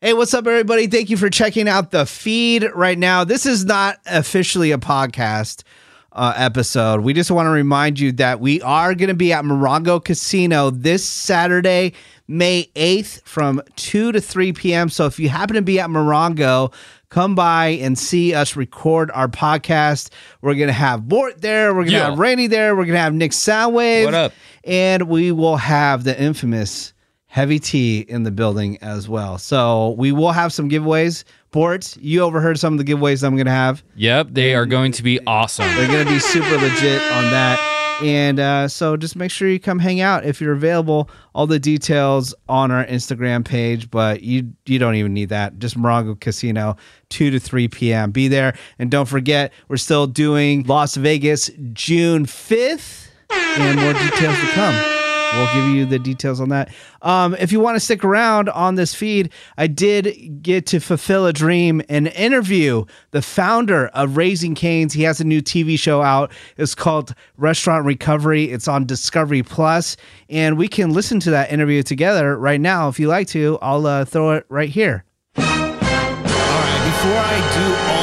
Hey, what's up, everybody? Thank you for checking out the feed right now. This is not officially a podcast uh, episode. We just want to remind you that we are going to be at Morongo Casino this Saturday, May 8th from 2 to 3 p.m. So if you happen to be at Morongo, come by and see us record our podcast. We're going to have Bort there. We're going to have Randy there. We're going to have Nick Soundwave. What up? And we will have the infamous Heavy T in the building as well. So we will have some giveaways. Bort, you overheard some of the giveaways I'm going to have. Yep, they are going to be awesome. They're going to be super legit on that. And uh, so just make sure you come hang out if you're available. All the details on our Instagram page, but you you don't even need that. Just Morongo Casino, 2 to 3 p.m. Be there. And don't forget, we're still doing Las Vegas June 5th, and more details to come. We'll give you the details on that. Um, if you want to stick around on this feed, I did get to fulfill a dream and interview the founder of Raising Cane's. He has a new TV show out. It's called Restaurant Recovery. It's on Discovery Plus, and we can listen to that interview together right now. If you like to, I'll uh, throw it right here. All right, before I do all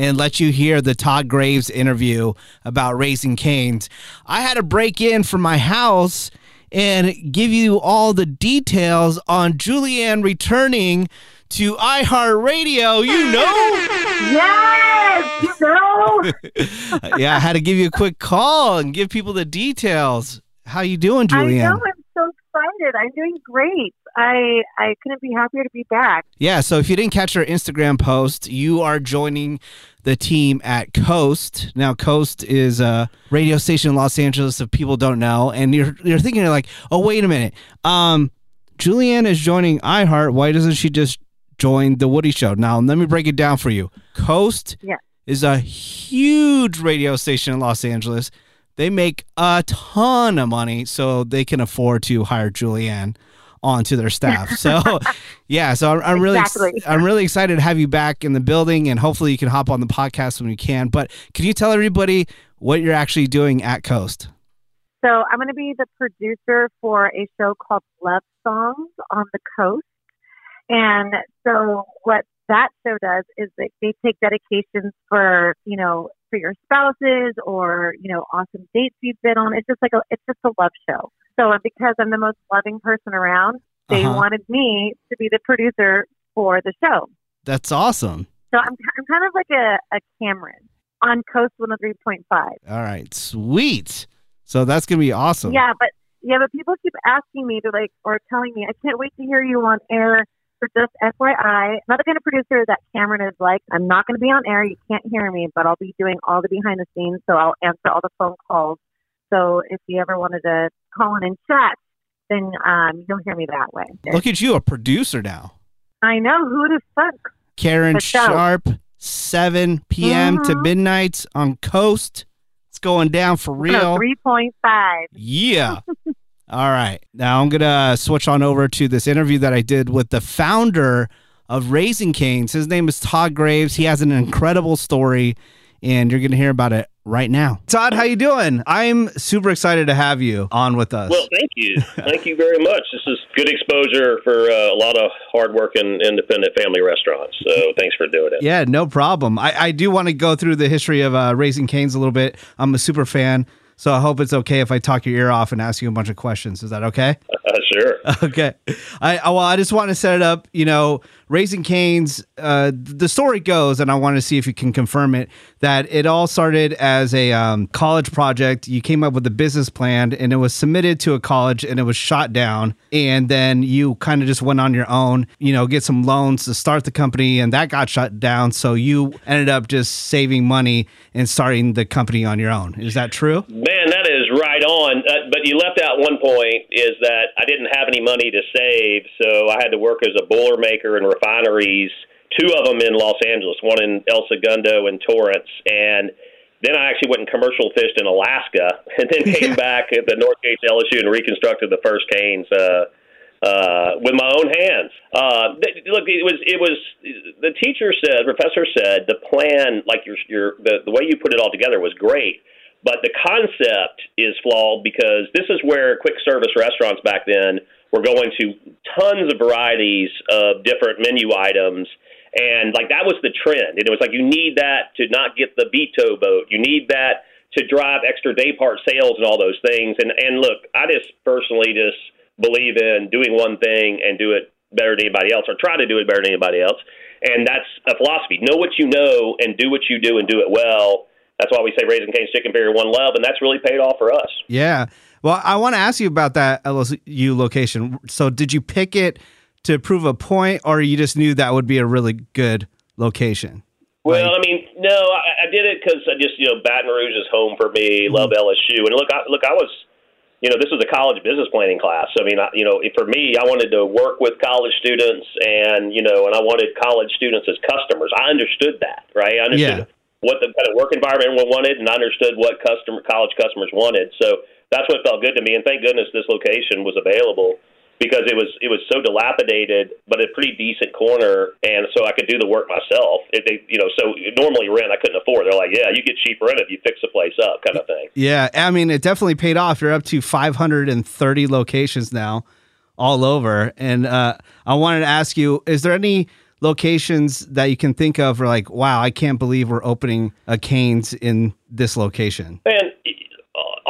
and let you hear the Todd Graves interview about Raising Cane's, I had to break in from my house and give you all the details on Julianne returning to iHeartRadio. You know, Yes, you know. yeah, I had to give you a quick call and give people the details. How you doing, I Julianne? know. I'm so excited. I'm doing great. I I couldn't be happier to be back. Yeah, so if you didn't catch our Instagram post, you are joining the team at Coast. Now, Coast is a radio station in Los Angeles. If people don't know, and you're you're thinking like, oh, wait a minute, um, Julianne is joining iHeart. Why doesn't she just join the Woody Show? Now, let me break it down for you. Coast Yeah. is a huge radio station in Los Angeles. They make a ton of money, so they can afford to hire Julianne onto their staff. So, yeah, so I'm, I'm really, Exactly. I'm really excited to have you back in the building, and hopefully you can hop on the podcast when you can. But can you tell everybody what you're actually doing at Coast? So I'm going to be the producer for a show called Love Songs on the Coast. And so what that show does is that they take dedications for, you know, for your spouses or, you know, awesome dates you've been on. It's just like a, it's just a love show. So because I'm the most loving person around, they Uh-huh. wanted me to be the producer for the show. That's awesome. So I'm, I'm kind of like a, a Cameron on Coast 103.5. All right, sweet. So that's gonna be awesome. Yeah, but yeah, but people keep asking me to like or telling me, I can't wait to hear you on air. For just FYI, I'm not the kind of producer that Cameron is like. I'm not going to be on air. You can't hear me, but I'll be doing all the behind the scenes. So I'll answer all the phone calls. So if you ever wanted to call in and chat, then um, you'll hear me that way. Look at you, a producer now. I know who to fuck. Karen. Sharp, 7 p.m. to Mhm. midnight on Coast. It's going down for real. Three point five. Yeah. All right. Now I'm going to switch on over to this interview that I did with the founder of Raising Cane's. His name is Todd Graves. He has an incredible story and you're going to hear about it right now. Todd, how you doing? I'm super excited to have you on with us. Well, thank you. Thank you very much. This is good exposure for uh, a lot of hardworking independent family restaurants. So thanks for doing it. Yeah, no problem. I, I do want to go through the history of uh, Raising Cane's a little bit. I'm a super fan, so I hope it's okay if I talk your ear off and ask you a bunch of questions. Is that okay? Uh, sure. Okay. I I- well, I just want to set it up. You know, Raising Cane's. Uh, the story goes, and I want to see if you can confirm it. That it all started as a um, college project. You came up with a business plan, and it was submitted to a college, and it was shot down. And then you kind of just went on your own. You know, get some loans to start the company, and that got shut down. So you ended up just saving money and starting the company on your own. Is that true? Man, that is right on. Uh, but you left out one point is that I didn't have any money to save, so I had to work as a boiler maker in refineries, two of them in Los Angeles, one in El Segundo and Torrance. And then I actually went and commercial fished in Alaska and then came back at the North Gates LSU and reconstructed the first Cane's. Uh, uh, with my own hands. Uh, th- look, it was it was the teacher said, professor said, the plan, like your your the, the way you put it all together was great, but the concept is flawed because this is where quick service restaurants back then We're going to tons of varieties of different menu items. And like that was the trend. And it was like you need that to not get the veto vote. You need that to drive extra day part sales and all those things. And and look, I just personally just believe in doing one thing and do it better than anybody else, or try to do it better than anybody else. And that's a philosophy. Know what you know and do what you do and do it well. That's why we say Raising Cane's Chicken Finger One Love, and that's really paid off for us. Yeah. Well, I want to ask you about that LSU location. So, did you pick it to prove a point, or you just knew that would be a really good location? Well, like, I mean, no, I, I did it because I just, you know, Baton Rouge is home for me. Mm-hmm. Love LSU, and look, I, look, I was, you know, this was a college business planning class. I mean, I, you know, for me, I wanted to work with college students, and you know, and I wanted college students as customers. I understood that, right? I understood yeah. What the kind of work environment everyone wanted, and understood what customer college customers wanted. So that's what felt good to me. And thank goodness this location was available because it was it was so dilapidated, but a pretty decent corner, and so I could do the work myself. If they, you know, so normally rent I couldn't afford. They're like, yeah, you get cheap rent if you fix the place up, kind of thing. Yeah, I mean, it definitely paid off. You're up to 530 locations now, all over. And uh, I wanted to ask you, is there any locations that you can think of, are like, wow, I can't believe we're opening a Cane's in this location? Man,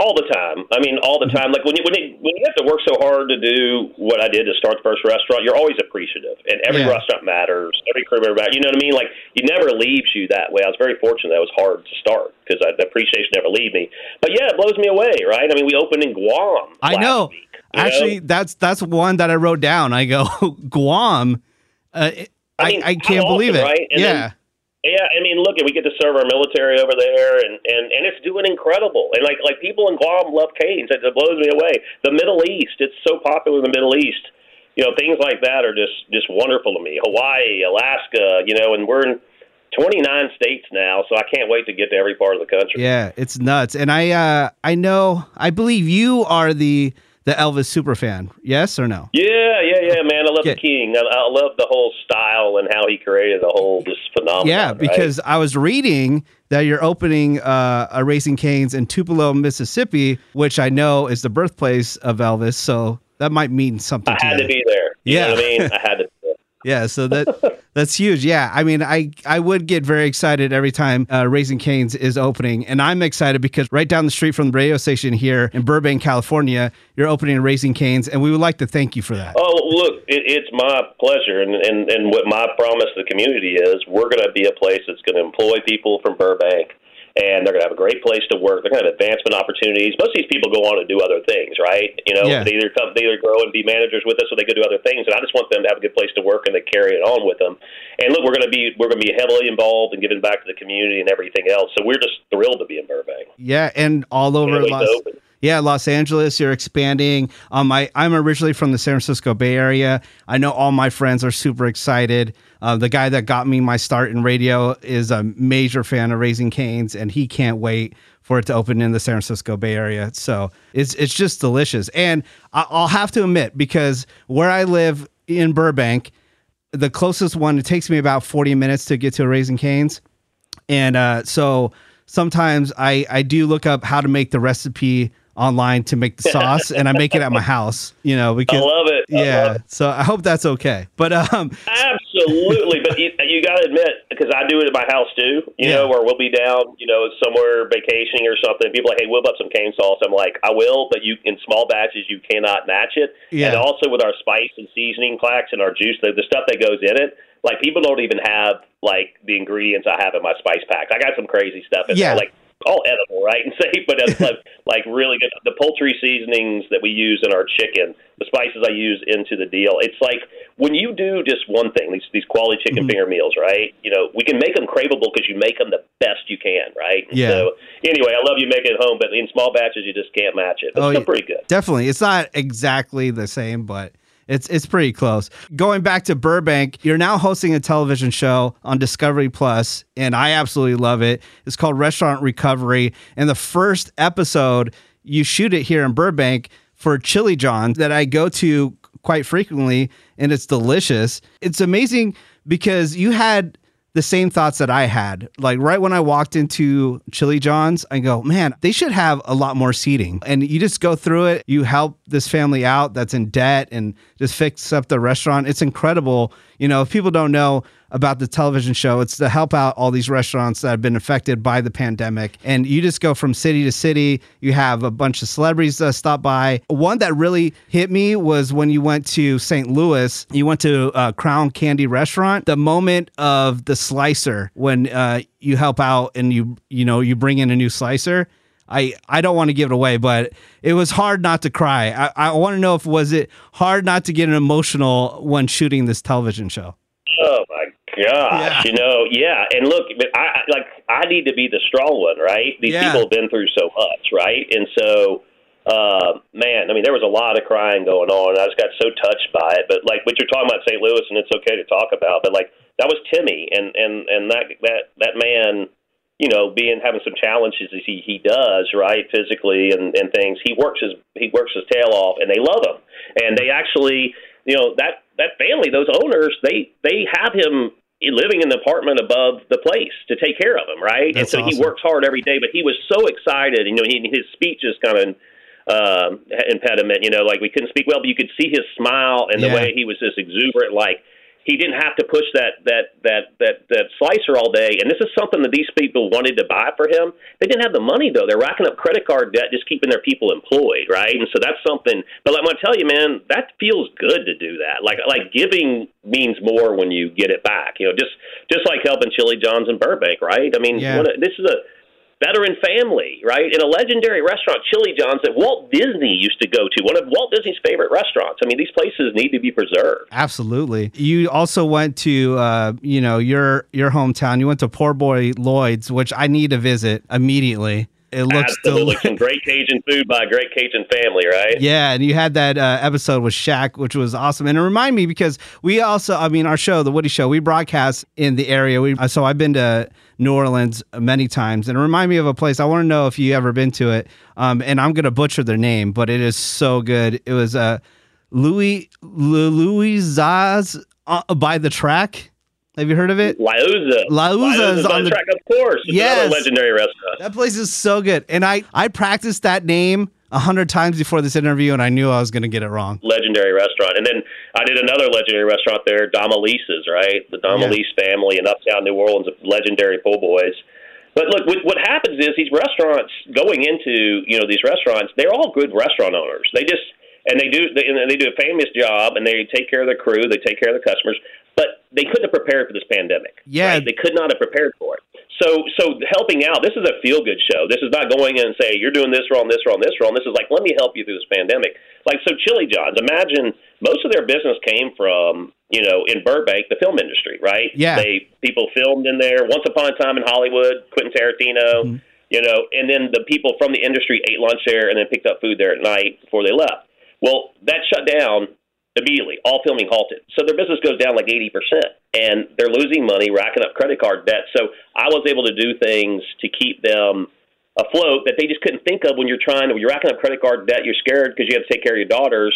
all the time. I mean, all the mm-hmm. time. Like when you when you, when you have to work so hard to do what I did to start the first restaurant, you're always appreciative, and every yeah. restaurant matters. Every crew member, you know what I mean? Like you never leaves you that way. I was very fortunate that it was hard to start because the appreciation never leave me. But yeah, it blows me away, right? I mean, we opened in Guam. I know. Week, Actually, know? that's that's one that I wrote down. I go Guam. Uh, I, mean, I, I can't believe it. Right? And yeah. Then, yeah, I mean, look, we get to serve our military over there, and and and it's doing incredible. And like like people in Guam love Cane's. It, it blows me away. The Middle East, it's so popular in the Middle East. You know, things like that are just just wonderful to me. Hawaii, Alaska, you know, and we're in 29 states now, so I can't wait to get to every part of the country. Yeah, it's nuts. And I uh I know, I believe you are the the Elvis super fan. Yes or no? Yeah, yeah, yeah, man. I love yeah. the King. I, I, love the whole style and how he created the whole this phenomenon. Yeah, because right? I was reading that you're opening uh, a Raising Cane's in Tupelo, Mississippi, which I know is the birthplace of Elvis. So that might mean something. I had to be there. You yeah, I mean, I had to. yeah, so that that's huge. Yeah, I mean, I I would get very excited every time uh, Raising Cane's is opening, and I'm excited because right down the street from the radio station here in Burbank, California, you're opening Raising Cane's, and we would like to thank you for that. Oh, look, it, it's my pleasure, and, and and what my promise to the community is, we're going to be a place that's going to employ people from Burbank and they're going to have a great place to work. They're going to have advancement opportunities. Most of these people go on to do other things, right? You know, yeah. they either come, they either grow and be managers with us, or they go do other things. And I just want them to have a good place to work and they carry it on with them. And look, we're going to be we're going to be heavily involved in giving back to the community and everything else. So we're just thrilled to be in Burbank. Yeah, and all over Los. Yeah, Los Angeles, you're expanding. Um, I, I'm originally from the San Francisco Bay Area. I know all my friends are super excited. Uh, the guy that got me my start in radio is a major fan of Raising Cane's, and he can't wait for it to open in the San Francisco Bay Area. So it's it's just delicious. And I'll have to admit, because where I live in Burbank, the closest one it takes me about 40 minutes to get to a Raising Cane's, and uh, so sometimes I I do look up how to make the recipe online to make the sauce, and I make it at my house. You know, because I love it. I yeah, love it. so I hope that's okay. But um, absolutely. but you, you got to admit, because I do it at my house too. You yeah. know, where we'll be down, you know, somewhere vacationing or something. People are like, hey, whip up some cane sauce. I'm like, I will, but you in small batches, you cannot match it. Yeah. And also with our spice and seasoning packs and our juice, the, the stuff that goes in it like people don't even have like the ingredients I have in my spice packs. I got some crazy stuff in yeah. there, like all edible, right, and safe, but it's like, like really good. The poultry seasonings that we use in our chicken, the spices I use into the deal. It's like when you do just one thing, these these quality chicken mm-hmm. finger meals, right? You know, we can make them craveable because you make them the best you can, right? Yeah. So anyway, I love you making it home, but in small batches, you just can't match it. It's oh, pretty good. Definitely, it's not exactly the same, but it's it's pretty close. Going back to Burbank, you're now hosting a television show on Discovery Plus, and I absolutely love it. It's called Restaurant Recovery, and the first episode you shoot it here in Burbank for Chili John that I go to quite frequently, and it's delicious. It's amazing because you had the same thoughts that I had. Like right when I walked into Chili John's, I go, man, they should have a lot more seating. And you just go through it, you help this family out that's in debt and just fix up the restaurant. It's incredible. You know, if people don't know about the television show, it's to help out all these restaurants that have been affected by the pandemic. And you just go from city to city. You have a bunch of celebrities that stop by. One that really hit me was when you went to St. Louis, you went to uh, Crown Candy Restaurant. The moment of the slicer when uh, you help out and you you know you bring in a new slicer. I, I don't want to give it away, but it was hard not to cry. I, I want to know if was it hard not to get an emotional when shooting this television show. Oh my gosh, you know, yeah. And look, I I- like I need to be the strong one, right? These Yeah. people have been through so much, right? And so, uh, man, I mean, there was a lot of crying going on. I just got so touched by it. But like what you're talking about, St. Louis, and it's okay to talk about, but like that was Timmy, and and and that that that man. You know, being having some challenges as he he does, right, physically and and things. He works his he works his tail off, and they love him, and they actually, you know, that that family, those owners, they they have him living in the apartment above the place to take care of him, right? That's and so he works hard every day, but he was so excited. You know, he, his speech is kind of um, impediment. You know, like we couldn't speak well, but you could see his smile and the way he was just exuberant, like. He didn't have to push that that that that that slicer all day, and this is something that these people wanted to buy for him. They didn't have the money though; they're racking up credit card debt, just keeping their people employed, right? And so that's something. But I'm gonna tell you, man, that feels good to do that. Like like giving means more when you get it back. You know, just just like helping Chili John's in Burbank, right? I mean, Yeah. what a, this is a veteran family, right? In a legendary restaurant, Chili John's, that Walt Disney used to go to, one of Walt Disney's favorite restaurants. I mean, these places need to be preserved. Absolutely. You also went to uh, you know, your your hometown. You went to Poor Boy Lloyd's, which I need to visit immediately. It looks Absolutely, delicious. some great Cajun food by a great Cajun family, right? Yeah, and you had that uh, episode with Shaq, which was awesome. And it reminded me because we also, I mean, our show, The Woody Show, we broadcast in the area. We uh, so I've been to New Orleans many times, and it reminded me of a place. I want to know if you ever been to it. Um, and I'm gonna butcher their name, but it is so good. It was uh, Louis Louis Zaz uh, by the track. Have you heard of it? Liuzza. Liuzza is on the- track, of course. It's Yes. another legendary restaurant. That place is so good, and I I practiced that name a hundred times before this interview, and I knew I was gonna get it wrong. legendary restaurant. And then I did another legendary restaurant there, Domilise's, right? The Domilise family in uptown New Orleans, legendary po' boys. But look, what, what happens is these restaurants going into you know these restaurants, they're all good restaurant owners. They just and they do they, and they do a famous job, and they take care of their crew, they take care of their customers. But they couldn't have prepared for this pandemic. Yeah. right? they could not have prepared for it. So, so helping out. This is a feel good show. This is not going in and say you're doing this wrong, this wrong, this wrong. This is like let me help you through this pandemic. Like so, Chili John's. Imagine most of their business came from you know in Burbank, the film industry, right? Yeah. They people filmed in there. Once upon a time in Hollywood, Quentin Tarantino. Mm-hmm. You know, and then the people from the industry ate lunch there and then picked up food there at night before they left. Well, that shut down immediately. All filming halted. So their business goes down like 80%. And they're losing money, racking up credit card debt. So I was able to do things to keep them afloat that they just couldn't think of when you're trying to, when you're racking up credit card debt, you're scared because you have to take care of your daughters.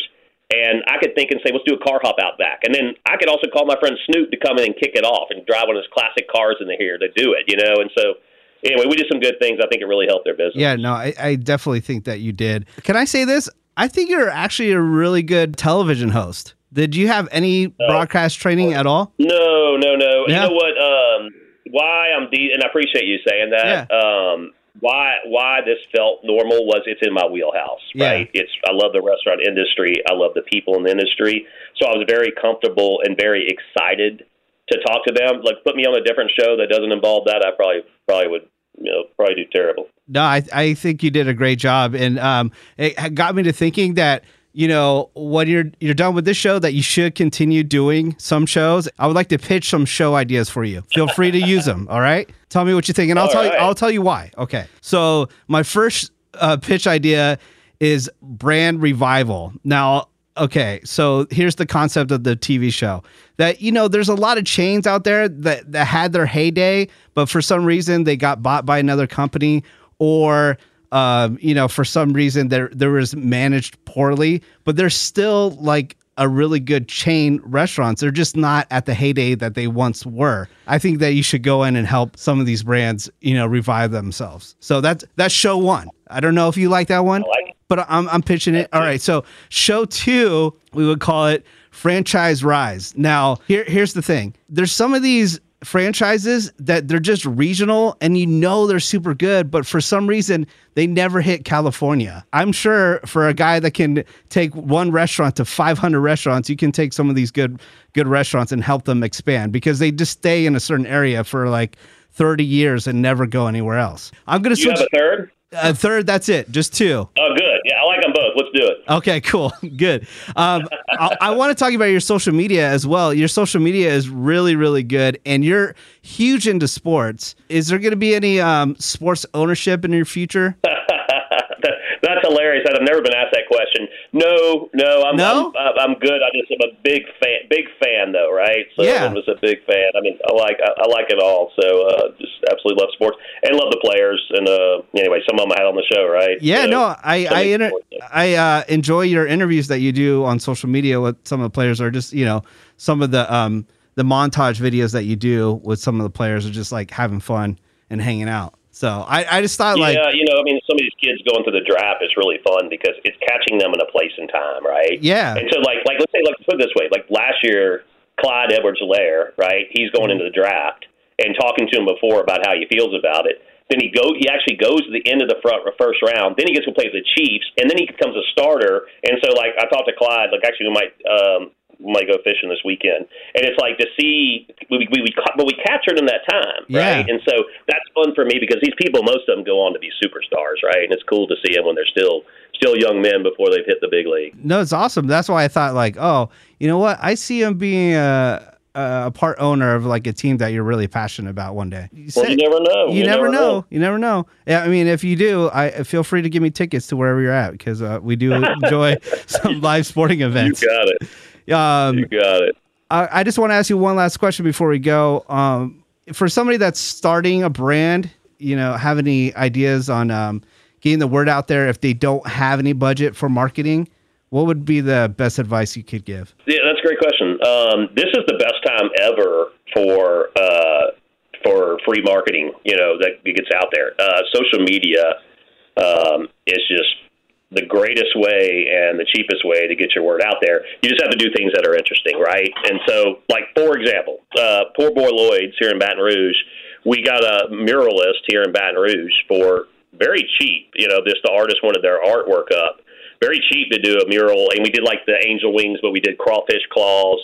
And I could think and say, let's do a car hop out back. And then I could also call my friend Snoop to come in and kick it off and drive one of his classic cars in the here to do it, you know? And so, anyway, we did some good things. I think it really helped their business. Yeah, no, I, I definitely think that you did. Can I say this? I think you're actually a really good television host. Did you have any broadcast training at all? No, no, no. Yeah. You know what? Um, why I'm de- and I appreciate you saying that. Um, why why this felt normal was it's in my wheelhouse, Yeah. right? It's I love the restaurant industry. I love the people in the industry, so I was very comfortable and very excited to talk to them. Like put me on a different show that doesn't involve that, I probably probably would you know probably do terrible. No, I, I think you did a great job, and um, it got me to thinking that you know when you're you're done with this show, that you should continue doing some shows. I would like to pitch some show ideas for you. Feel free to use them. All right, tell me what you think, and I'll All tell you. I'll tell you why. Okay, so my first uh, pitch idea is brand revival. Now, okay, so here's the concept of the TV show. That you know, there's a lot of chains out there that that had their heyday, but for some reason they got bought by another company, or um, you know, for some reason there there was managed poorly, but there's still like a really good chain restaurants. They're just not at the heyday that they once were. I think that you should go in and help some of these brands, you know, revive themselves. So that's that's show one. I don't know if you like that one, like but I'm I'm pitching it. All right, so show two, we would call it franchise rise. Now, here here's the thing. There's some of these franchises that they're just regional and you know they're super good, but for some reason they never hit California. I'm sure for a guy that can take one restaurant to 500 restaurants, you can take some of these good good restaurants and help them expand because they just stay in a certain area for like 30 years and never go anywhere else. I'm going to you switch a third? a third, that's it. Just two. Oh, good. Yeah, I like them both. Let's do it. Okay, cool. Good. Um, I, I want to talk about your social media as well. Your social media is really, really good, and you're huge into sports. Is there going to be any um, sports ownership in your future? That's hilarious. I've never been asked that question. No, no, I'm No? I'm, I'm good. I just am a big fan, big fan though, right? So Yeah. I'm just a big fan. I mean, I like I, I like it all. So uh, just absolutely love sports and love the players. And uh, anyway, some of them I had on the show, right? Yeah, So, no, I I, inter- I uh, enjoy your interviews that you do on social media with some of the players, or just you know some of the um the montage videos that you do with some of the players are just like having fun and hanging out. So I, I just thought like yeah, you know, I mean, some of these kids going through the draft is really fun because it's catching them in a place and time, right? yeah And so, like, like let's say, like, put it this way: like last year, Clyde Edwards-Helaire, right? He's going into the draft and talking to him before about how he feels about it. Then he go, he actually goes to the end of the front first round. Then he gets to play with the Chiefs, and then he becomes a starter. And so, like, I talked to Clyde. Like, actually, we might um, might go fishing this weekend, and it's like to see we we, we ca- but we captured him that time, Yeah. right? And so that's fun for me because these people, most of them, go on to be superstars, right? And it's cool to see them when they're still still young men before they've hit the big league. No, it's awesome. That's why I thought like, oh, you know what? I see him being a a part owner of like a team that you're really passionate about one day. You, Well, said- you never know. you never know. You never know. Yeah, I mean, if you do, I feel free to give me tickets to wherever you're at because uh, we do enjoy some live sporting events. You got it. Um, You got it. I, I just want to ask you one last question before we go. Um, for somebody that's starting a brand, you know, have any ideas on um, getting the word out there if they don't have any budget for marketing? What would be the best advice you could give? Yeah, that's a great question. Um, this is the best time ever for uh, for free marketing. You know that gets out there. Uh, social media um, is just the greatest way and the cheapest way to get your word out there. You just have to do things that are interesting, right? And so, like for example, uh, Poor Boy Lloyd's here in Baton Rouge, we got a muralist here in Baton Rouge for very cheap. You know, this the artist wanted their artwork up very cheap to do a mural, and we did like the angel wings, but we did crawfish claws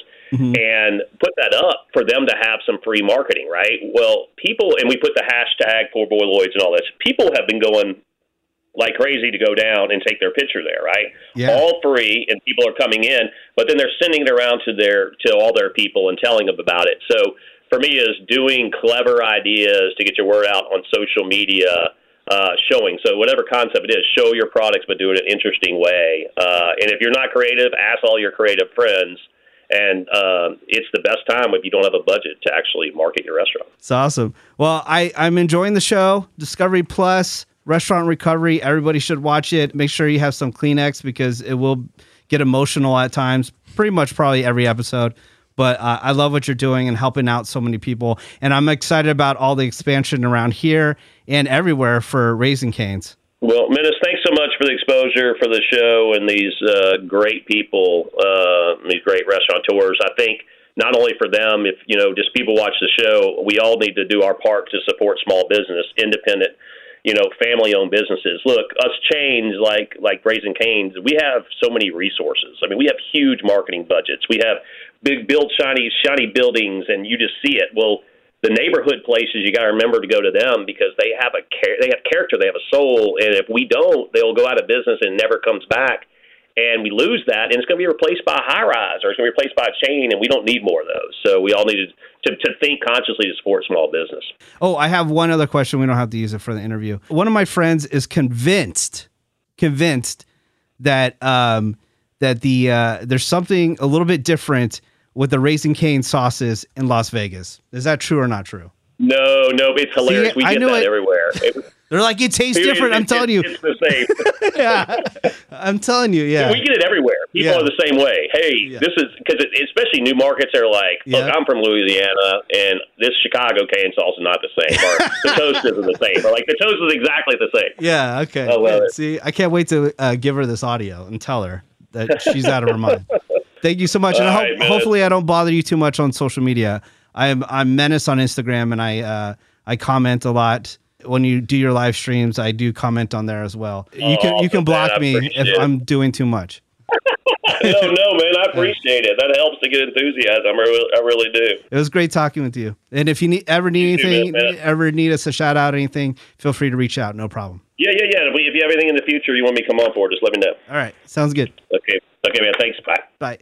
and put that up for them to have some free marketing, right? Well, people, and we put the hashtag Poor Boy Lloyd's and all this. People have been going like crazy to go down and take their picture there, right? Yeah. All free, and people are coming in, but then they're sending it around to their to all their people and telling them about it. So for me, is doing clever ideas to get your word out on social media. Uh, showing so whatever concept it is, show your products, but do it in an interesting way. Uh, and if you're not creative, ask all your creative friends. And um, it's the best time if you don't have a budget to actually market your restaurant. It's awesome. Well, I, I'm enjoying the show. Discovery Plus, Restaurant Recovery. Everybody should watch it. Make sure you have some Kleenex because it will get emotional at times, pretty much probably every episode. But uh, I love what you're doing and helping out so many people. And I'm excited about all the expansion around here and everywhere for Raising Cane's. Well, Menace, thanks so much for the exposure for the show and these uh, great people, uh, these great restaurateurs. I think not only for them, if you know, just people watch the show, we all need to do our part to support small business, independent, you know, family-owned businesses. Look, us chains like like Raising Cane's, we have so many resources. I mean, we have huge marketing budgets. We have big build shiny shiny buildings, and you just see it. Well the neighborhood places you got to remember to go to them because they have a char- they have character they have a soul and if we don't they'll go out of business and never comes back and we lose that and it's going to be replaced by a high rise or it's going to be replaced by a chain and we don't need more of those so we all need to, to think consciously to support small business Oh, I have one other question. We don't have to use it for the interview. One of my friends is convinced, convinced that um, that the uh, there's something a little bit different with the Raising Cane sauces in Las Vegas. Is that true or not true? no no it's hilarious See, we get that it. everywhere It- They're like, it tastes It- different. it- I'm telling you. it's the same. yeah, I'm telling you. Yeah. We get it everywhere. People Yeah. are the same way. Hey, Yeah. this is because especially new markets are like, look, Yeah. I'm from Louisiana, and this Chicago cane sauce is not the same, or the toast isn't the same, or like the toast is exactly the same. Yeah. Okay. I love it. See, I can't wait to uh, give her this audio and tell her that she's out of her mind. Thank you so much, and All hope, right, man. hopefully I don't bother you too much on social media. I'm I'm menace on Instagram, and I uh, I comment a lot. When you do your live streams, I do comment on there as well. You can oh, you can block man. Me if it. I'm doing too much. no, no, man, I appreciate it. That helps to get enthusiasm. I really, I really do. It was great talking with you. And if you need, ever need You too, anything, man. ever need us to shout out anything, feel free to reach out. No problem. Yeah, yeah, yeah. If, we, if you have anything in the future you want me to come on for, just let me know. All right, sounds good. Okay, okay, man. Thanks. Bye. Bye.